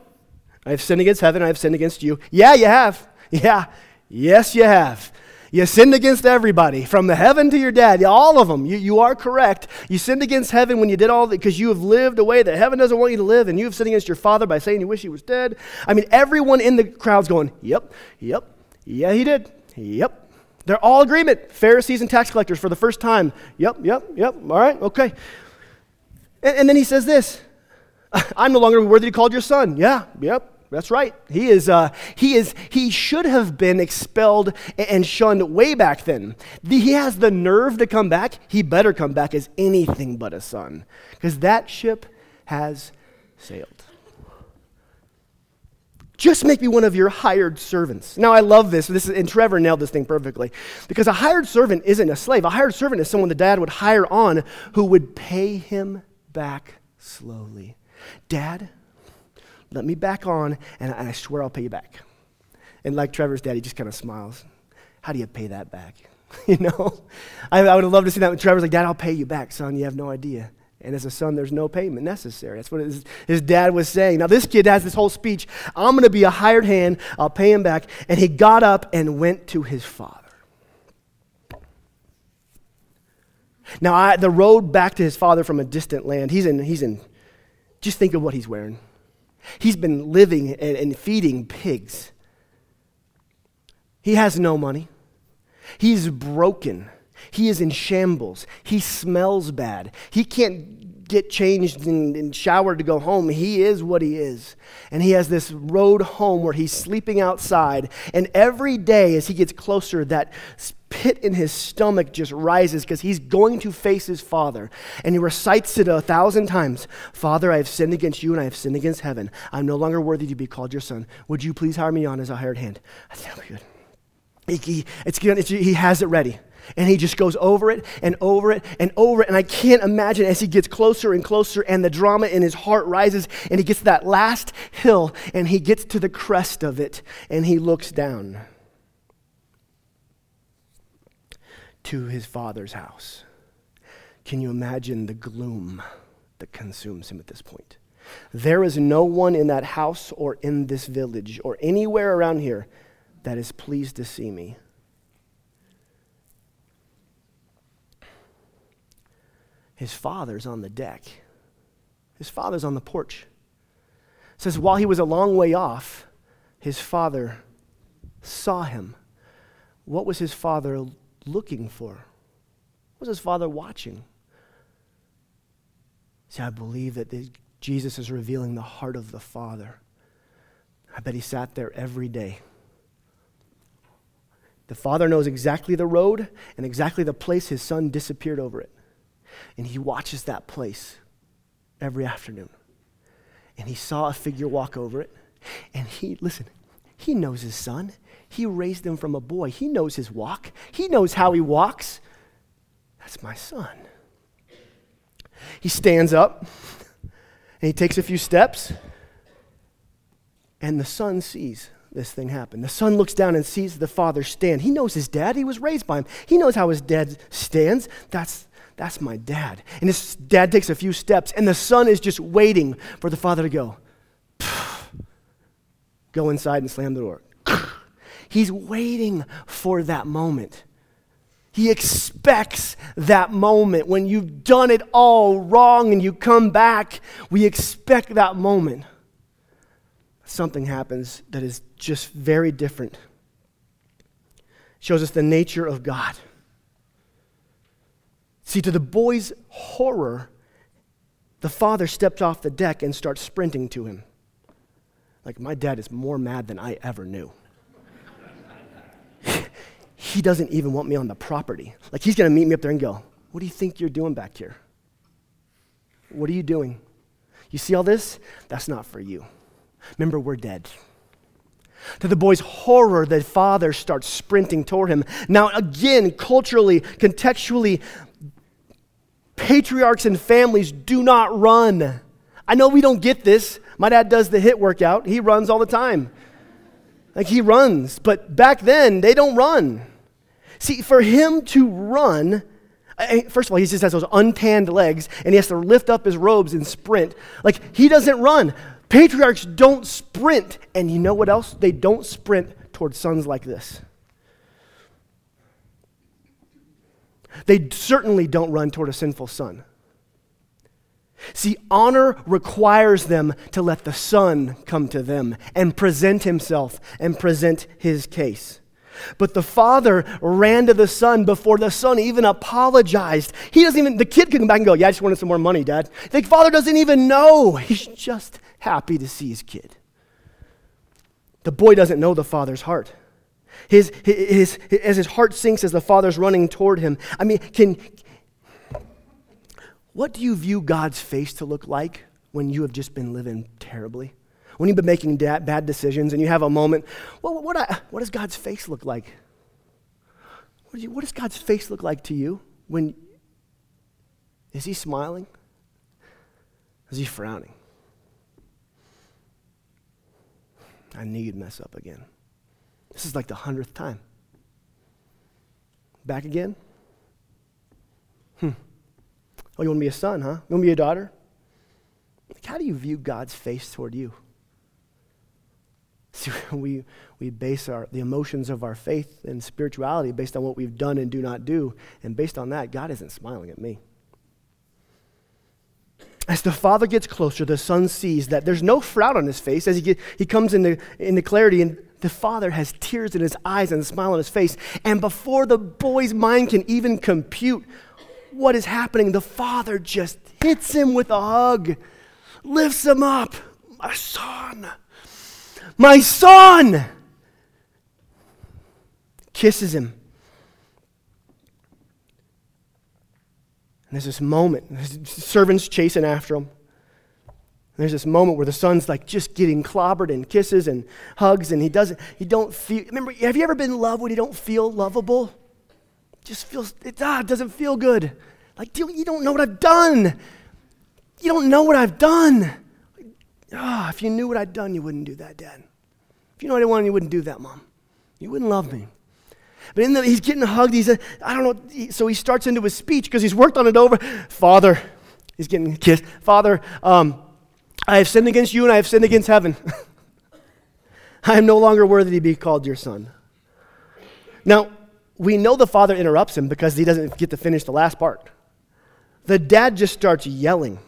I have sinned against heaven, I have sinned against you. Yeah, you have. Yeah, yes, you have. You sinned against everybody, from the heaven to your dad, all of them. You, you are correct. You sinned against heaven when you did all that because you have lived a way that heaven doesn't want you to live, and you have sinned against your father by saying you wish he was dead. I mean, everyone in the crowd's going, Yep, yep, yeah, he did. Yep. They're all agreement. Pharisees and tax collectors for the first time. Yep, yep, yep. All right, okay. And, and then he says this I'm no longer worthy to be called your son. Yeah, yep, that's right. He is, uh, he is, he should have been expelled and shunned way back then. He has the nerve to come back. He better come back as anything but a son, because that ship has sailed. Just make me one of your hired servants. Now, I love this. this is, and Trevor nailed this thing perfectly. Because a hired servant isn't a slave. A hired servant is someone the dad would hire on who would pay him back slowly. Dad, let me back on, and I swear I'll pay you back. And like Trevor's dad, he just kind of smiles. How do you pay that back? you know? I, I would have loved to see that. When Trevor's like, Dad, I'll pay you back, son. You have no idea. And as a son, there's no payment necessary. That's what his, his dad was saying. Now, this kid has this whole speech I'm going to be a hired hand, I'll pay him back. And he got up and went to his father. Now, I, the road back to his father from a distant land, he's in, he's in, just think of what he's wearing. He's been living and, and feeding pigs. He has no money. He's broken. He is in shambles. He smells bad. He can't get changed and, and, showered to go home. He is what he is. And he has this road home where he's sleeping outside. And every day, as he gets closer, that pit in his stomach just rises because he's going to face his father. And he recites it a thousand times Father, I have sinned against you and I have sinned against heaven. I'm no longer worthy to be called your son. Would you please hire me on as a hired hand? I think good. He, it's, it's, he has it ready. And he just goes over it and over it and over it. And I can't imagine as he gets closer and closer, and the drama in his heart rises, and he gets to that last hill, and he gets to the crest of it, and he looks down to his father's house. Can you imagine the gloom that consumes him at this point? There is no one in that house or in this village or anywhere around here that is pleased to see me. His father's on the deck. His father's on the porch. It says while he was a long way off, his father saw him. What was his father looking for? What was his father watching? See, I believe that Jesus is revealing the heart of the Father. I bet he sat there every day. The Father knows exactly the road and exactly the place his son disappeared over it. And he watches that place every afternoon. And he saw a figure walk over it. And he, listen, he knows his son. He raised him from a boy. He knows his walk, he knows how he walks. That's my son. He stands up and he takes a few steps, and the son sees this thing happen. The son looks down and sees the father stand. He knows his dad. He was raised by him. He knows how his dad stands. That's that's my dad. And his dad takes a few steps, and the son is just waiting for the father to go. Go inside and slam the door. He's waiting for that moment. He expects that moment when you've done it all wrong and you come back. We expect that moment. Something happens that is just very different. Shows us the nature of God. See, to the boy's horror, the father stepped off the deck and starts sprinting to him. Like, my dad is more mad than I ever knew. He doesn't even want me on the property. Like, he's going to meet me up there and go, What do you think you're doing back here? What are you doing? You see all this? That's not for you. Remember, we're dead. To the boy's horror, the father starts sprinting toward him. Now, again, culturally, contextually, patriarchs and families do not run. I know we don't get this. My dad does the HIIT workout, he runs all the time. Like he runs, but back then they don't run. See, for him to run, first of all, he just has those untanned legs and he has to lift up his robes and sprint. Like he doesn't run. Patriarchs don't sprint. And you know what else? They don't sprint towards sons like this. They certainly don't run toward a sinful son. See, honor requires them to let the son come to them and present himself and present his case. But the father ran to the son before the son even apologized. He doesn't even, the kid could come back and go, Yeah, I just wanted some more money, dad. The father doesn't even know. He's just happy to see his kid. The boy doesn't know the father's heart. His, his, his, as his heart sinks as the father's running toward him. I mean, can, what do you view God's face to look like when you have just been living terribly? When you've been making da- bad decisions and you have a moment, well, what, I, what does God's face look like? What, you, what does God's face look like to you? When is he smiling? Is he frowning? I knew you'd mess up again. This is like the hundredth time. Back again? Hmm. Oh, you want to be a son, huh? You want to be a daughter? Like, how do you view God's face toward you? See, we, we base our, the emotions of our faith and spirituality based on what we've done and do not do. And based on that, God isn't smiling at me. As the father gets closer, the son sees that there's no frown on his face as he, get, he comes into, into clarity, and the father has tears in his eyes and a smile on his face. And before the boy's mind can even compute what is happening, the father just hits him with a hug, lifts him up. My son, my son, kisses him. And there's this moment, servants chasing after him. And there's this moment where the son's like just getting clobbered and kisses and hugs, and he doesn't, he don't feel, remember, have you ever been in love when you don't feel lovable? Just feels, it, ah, doesn't feel good. Like, you don't know what I've done. You don't know what I've done. Ah, if you knew what I'd done, you wouldn't do that, Dad. If you know what I wanted, you wouldn't do that, Mom. You wouldn't love me. But in the, he's getting hugged. He's, a, I don't know. So he starts into his speech because he's worked on it over. Father, he's getting kissed. Father, um, I have sinned against you and I have sinned against heaven. I am no longer worthy to be called your son. Now, we know the father interrupts him because he doesn't get to finish the last part. The dad just starts yelling.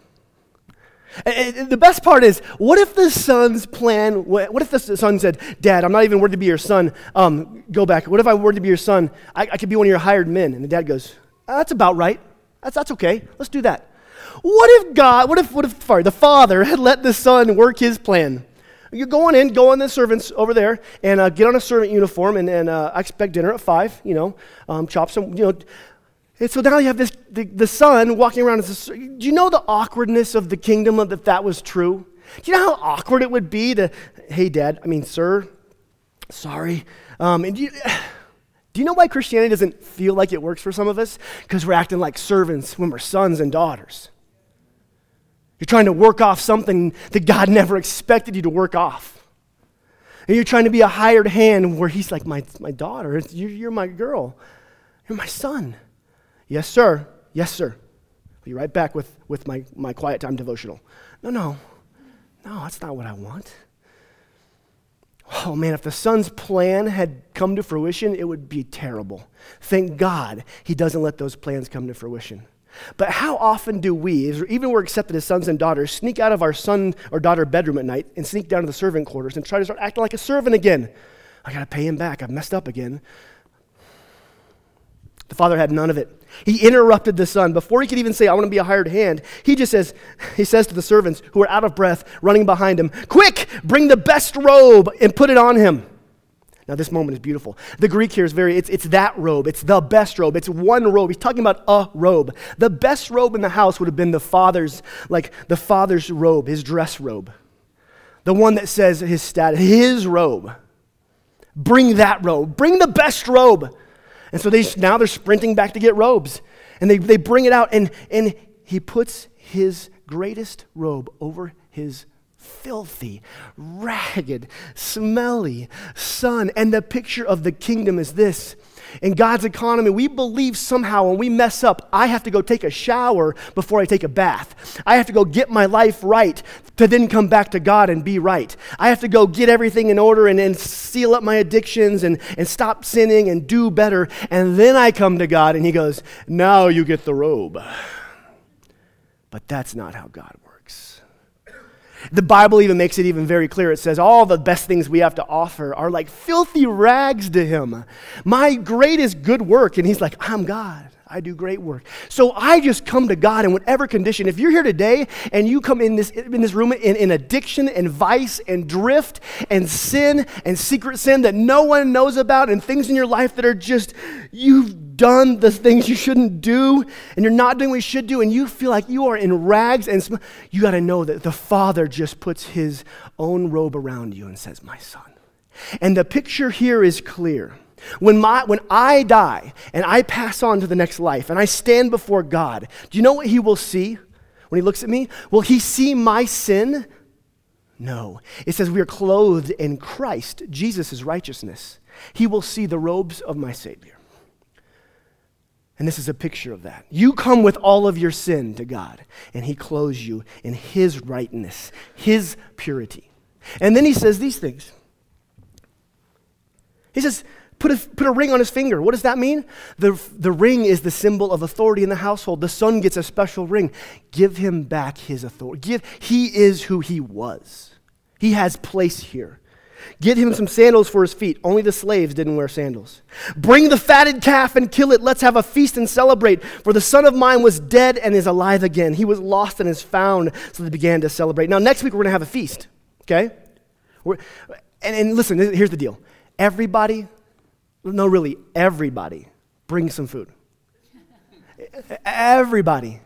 And the best part is, what if the son's plan, what if the son said, Dad, I'm not even worthy to be your son. Um, go back. What if I were to be your son? I, I could be one of your hired men. And the dad goes, That's about right. That's, that's okay. Let's do that. What if God, what if, what if, sorry, the father had let the son work his plan? You go on in, go on the servants over there, and uh, get on a servant uniform, and, and uh, I expect dinner at five. You know, um, chop some. You know, and so now you have this the, the son walking around. As a, do you know the awkwardness of the kingdom of if that was true? Do you know how awkward it would be to, hey, dad, I mean, sir, sorry. Um, and do you, do you know why Christianity doesn't feel like it works for some of us? Because we're acting like servants when we're sons and daughters. You're trying to work off something that God never expected you to work off. And you're trying to be a hired hand where he's like, my, my daughter, you're, you're my girl, you're my son. Yes, sir. Yes, sir. I'll be right back with, with my, my quiet time devotional. No, no. No, that's not what I want. Oh man, if the son's plan had come to fruition, it would be terrible. Thank God he doesn't let those plans come to fruition. But how often do we, even we're accepted as sons and daughters, sneak out of our son or daughter bedroom at night and sneak down to the servant quarters and try to start acting like a servant again? I got to pay him back. I've messed up again. The father had none of it. He interrupted the son. Before he could even say, I want to be a hired hand, he just says, he says to the servants who are out of breath, running behind him, Quick, bring the best robe and put it on him. Now, this moment is beautiful. The Greek here is very, it's, it's that robe. It's the best robe. It's one robe. He's talking about a robe. The best robe in the house would have been the father's, like the father's robe, his dress robe. The one that says his status, his robe. Bring that robe. Bring the best robe. And so they, now they're sprinting back to get robes. And they, they bring it out, and, and he puts his greatest robe over his filthy, ragged, smelly son. And the picture of the kingdom is this. In God's economy, we believe somehow when we mess up, I have to go take a shower before I take a bath. I have to go get my life right to then come back to God and be right. I have to go get everything in order and, and seal up my addictions and, and stop sinning and do better. And then I come to God and He goes, Now you get the robe. But that's not how God works. The Bible even makes it even very clear. It says all the best things we have to offer are like filthy rags to him. My greatest good work. And he's like, I'm God. I do great work. So I just come to God in whatever condition. If you're here today and you come in this, in this room in, in addiction and vice and drift and sin and secret sin that no one knows about and things in your life that are just, you've done the things you shouldn't do and you're not doing what you should do and you feel like you are in rags and sm- you got to know that the Father just puts his own robe around you and says, My son. And the picture here is clear. When, my, when I die and I pass on to the next life and I stand before God, do you know what he will see when he looks at me? Will he see my sin? No. It says we are clothed in Christ, Jesus' righteousness. He will see the robes of my Savior. And this is a picture of that. You come with all of your sin to God, and He clothes you in His rightness, His purity. And then He says these things. He says, put a, put a ring on his finger. What does that mean? The, the ring is the symbol of authority in the household. The son gets a special ring. Give him back his authority. Give, he is who he was. He has place here. Get him some sandals for his feet. Only the slaves didn't wear sandals. Bring the fatted calf and kill it. Let's have a feast and celebrate. For the son of mine was dead and is alive again. He was lost and is found. So they began to celebrate. Now, next week, we're going to have a feast, okay? We're, and, and listen, here's the deal. Everybody no, really, everybody bring some food. everybody.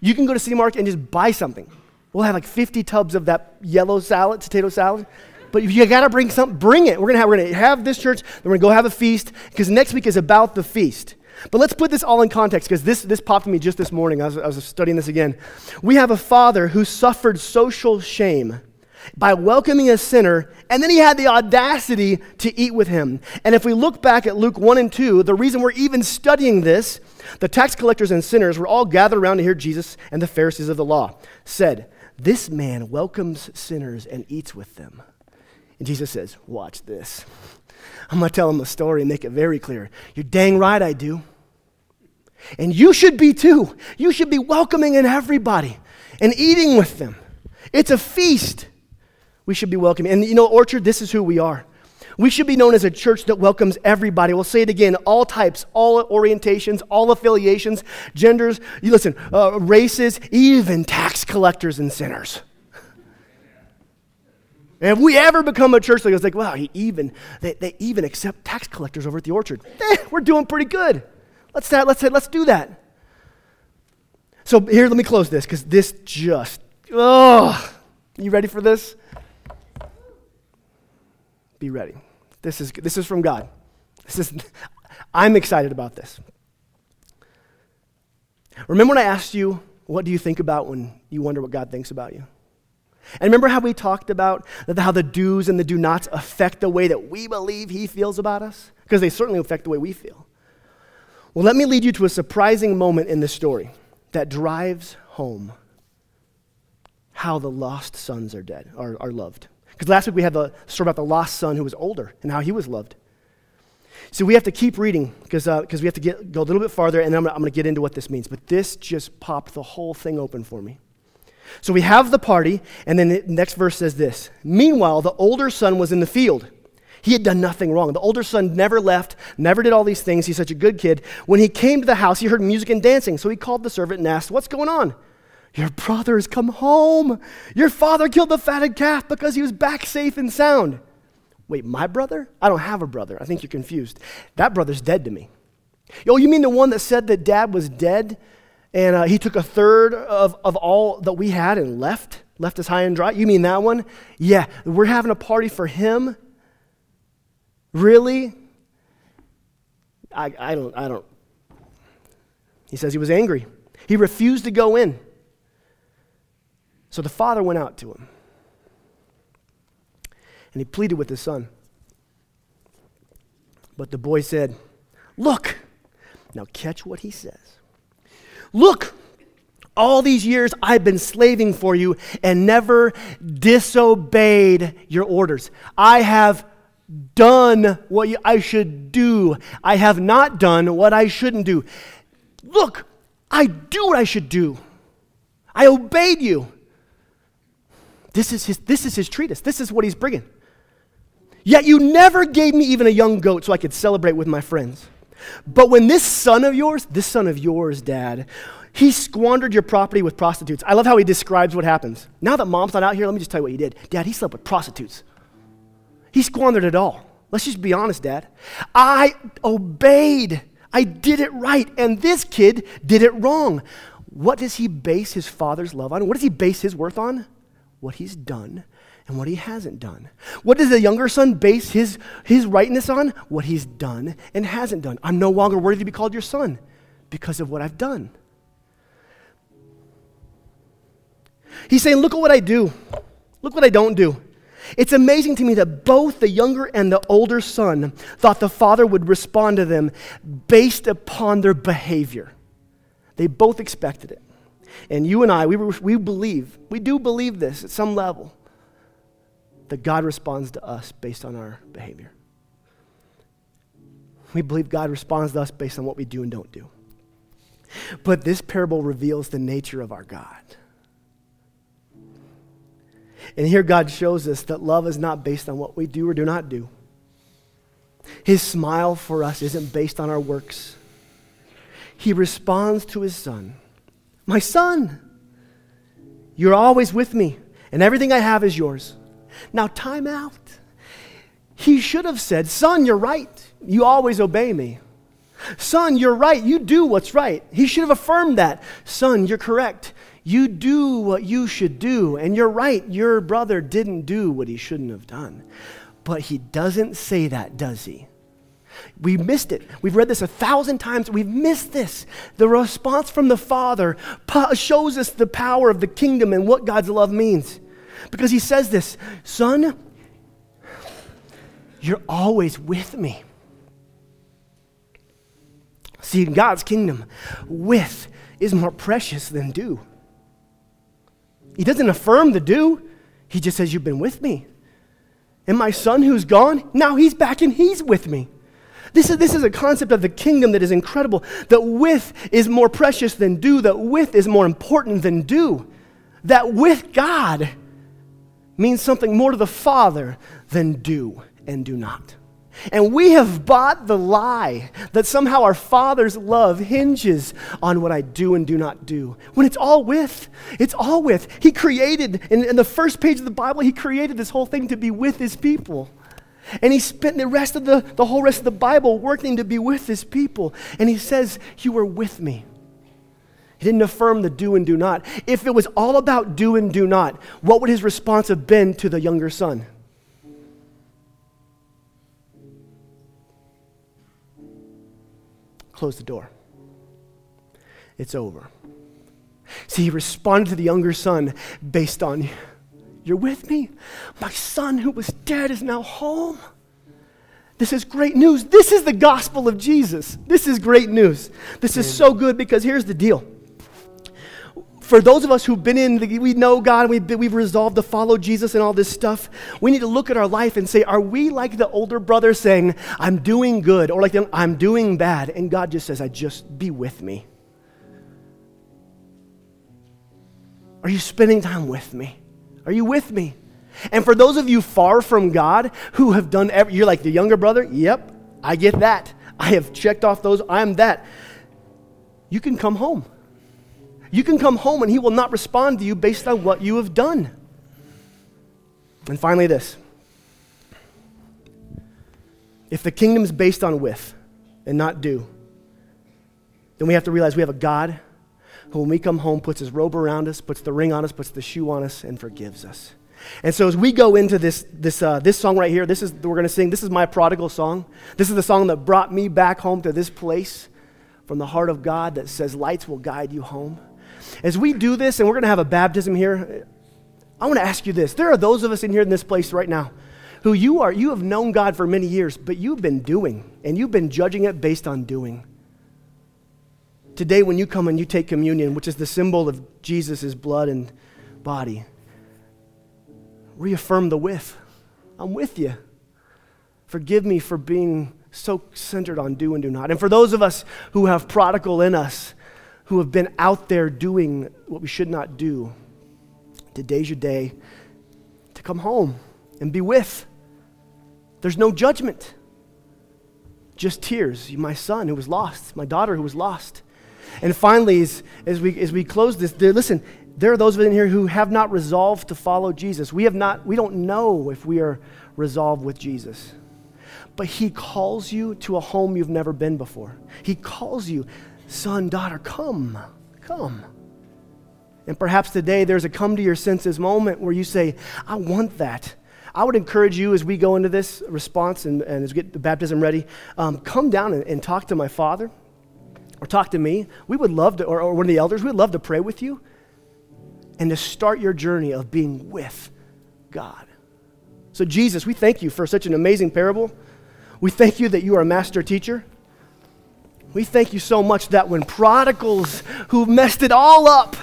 You can go to City Market and just buy something. We'll have like 50 tubs of that yellow salad, potato salad. But if you gotta bring something, bring it. We're gonna have, we're gonna have this church, then we're gonna go have a feast, because next week is about the feast. But let's put this all in context, because this, this popped to me just this morning. I was, I was studying this again. We have a father who suffered social shame by welcoming a sinner, and then he had the audacity to eat with him. And if we look back at Luke 1 and 2, the reason we're even studying this, the tax collectors and sinners were all gathered around to hear Jesus and the Pharisees of the law said, This man welcomes sinners and eats with them. Jesus says, Watch this. I'm going to tell him a story and make it very clear. You're dang right I do. And you should be too. You should be welcoming in everybody and eating with them. It's a feast. We should be welcoming. And you know, Orchard, this is who we are. We should be known as a church that welcomes everybody. We'll say it again all types, all orientations, all affiliations, genders, you listen, uh, races, even tax collectors and sinners. If we ever become a church that goes like, wow, he even, they, they even accept tax collectors over at the orchard, eh, we're doing pretty good. Let's, let's, let's do that. So here, let me close this because this just, oh, you ready for this? be ready. This is, this is from God. This is, I'm excited about this. Remember when I asked you, what do you think about when you wonder what God thinks about you? And remember how we talked about how the do's and the do nots affect the way that we believe He feels about us? Because they certainly affect the way we feel. Well, let me lead you to a surprising moment in this story that drives home how the lost sons are dead, are, are loved. Because last week we had the story about the lost son who was older and how he was loved. So we have to keep reading because uh, we have to get, go a little bit farther, and I'm going to get into what this means. But this just popped the whole thing open for me. So we have the party, and then the next verse says this Meanwhile, the older son was in the field. He had done nothing wrong. The older son never left, never did all these things. He's such a good kid. When he came to the house, he heard music and dancing. So he called the servant and asked, What's going on? Your brother has come home. Your father killed the fatted calf because he was back safe and sound. Wait, my brother? I don't have a brother. I think you're confused. That brother's dead to me. Oh, you mean the one that said that dad was dead and uh, he took a third of, of all that we had and left? Left us high and dry? You mean that one? Yeah, we're having a party for him? Really? I, I don't, I don't. He says he was angry. He refused to go in. So the father went out to him and he pleaded with his son. But the boy said, Look, now catch what he says. Look, all these years I've been slaving for you and never disobeyed your orders. I have done what I should do. I have not done what I shouldn't do. Look, I do what I should do. I obeyed you. This is his, this is his treatise. This is what he's bringing. Yet you never gave me even a young goat so I could celebrate with my friends. But when this son of yours, this son of yours, dad, he squandered your property with prostitutes. I love how he describes what happens. Now that mom's not out here, let me just tell you what he did. Dad, he slept with prostitutes. He squandered it all. Let's just be honest, Dad. I obeyed. I did it right. And this kid did it wrong. What does he base his father's love on? What does he base his worth on? What he's done and what he hasn't done. What does the younger son base his, his rightness on? What he's done and hasn't done. I'm no longer worthy to be called your son because of what I've done. He's saying, Look at what I do. Look what I don't do. It's amazing to me that both the younger and the older son thought the father would respond to them based upon their behavior. They both expected it. And you and I, we, we believe, we do believe this at some level, that God responds to us based on our behavior. We believe God responds to us based on what we do and don't do. But this parable reveals the nature of our God. And here God shows us that love is not based on what we do or do not do. His smile for us isn't based on our works. He responds to his son My son, you're always with me, and everything I have is yours. Now, time out. He should have said, Son, you're right. You always obey me. Son, you're right. You do what's right. He should have affirmed that. Son, you're correct. You do what you should do. And you're right, your brother didn't do what he shouldn't have done. But he doesn't say that, does he? We missed it. We've read this a thousand times. We've missed this. The response from the Father shows us the power of the kingdom and what God's love means. Because he says this Son, you're always with me. See, in God's kingdom, with is more precious than do. He doesn't affirm the do, he just says, You've been with me. And my son who's gone, now he's back and he's with me. This is, this is a concept of the kingdom that is incredible. That with is more precious than do, that with is more important than do. That with God means something more to the Father than do and do not. And we have bought the lie that somehow our Father's love hinges on what I do and do not do. When it's all with, it's all with. He created, in, in, the first page of the Bible, He created this whole thing to be with His people. And He spent the rest of the, the whole rest of the Bible working to be with His people. And He says, You were with me. He didn't affirm the do and do not. If it was all about do and do not, what would His response have been to the younger son? close the door. It's over. See, he responded to the younger son based on, You're with me? My son who was dead is now home. This is great news. This is the gospel of Jesus. This is great news. This is so good because here's the deal for those of us who've been in, the, we know God, we've, we've resolved to follow Jesus and all this stuff, we need to look at our life and say, are we like the older brother saying, I'm doing good, or like the, I'm doing bad? And God just says, I just be with me. Are you spending time with me? Are you with me? And for those of you far from God who have done, every, you're like the younger brother, yep, I get that. I have checked off those, I'm that. You can come home. You can come home and he will not respond to you based on what you have done. And finally, this if the kingdom is based on with and not do, then we have to realize we have a God who, when we come home, puts his robe around us, puts the ring on us, puts the shoe on us, and forgives us. And so, as we go into this, this, uh, this song right here, this is we're going to sing. This is my prodigal song. This is the song that brought me back home to this place from the heart of God that says, Lights will guide you home. As we do this, and we're going to have a baptism here, I want to ask you this. There are those of us in here in this place right now who you are, you have known God for many years, but you've been doing, and you've been judging it based on doing. Today, when you come and you take communion, which is the symbol of Jesus' blood and body, reaffirm the with. I'm with you. Forgive me for being so centered on do and do not. And for those of us who have prodigal in us, who have been out there doing what we should not do. Today's your day to come home and be with. There's no judgment, just tears. My son who was lost, my daughter who was lost. And finally, as, as, we, as we close this, there, listen, there are those in here who have not resolved to follow Jesus. We, have not, we don't know if we are resolved with Jesus. But He calls you to a home you've never been before. He calls you, son, daughter, come, come. And perhaps today there's a come to your senses moment where you say, I want that. I would encourage you as we go into this response and, and as we get the baptism ready, um, come down and, and, talk to my father or talk to me. We would love to, or, or one of the elders, we'd love to pray with you and to start your journey of being with God. So, Jesus, we thank you for such an amazing parable. We thank you that you are a master teacher. We thank you so much that when prodigals who messed it all up,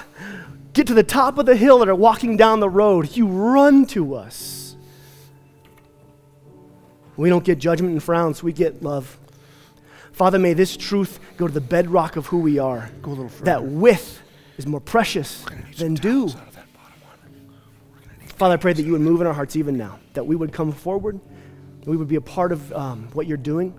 get to the top of the hill and are walking down the road, you run to us. We don't get judgment and frowns, we get love. Father, may this truth go to the bedrock of who we are. That with is more precious than do. Father, I pray that you would move in our hearts even now, that we would come forward, we would be a part of um, what you're doing.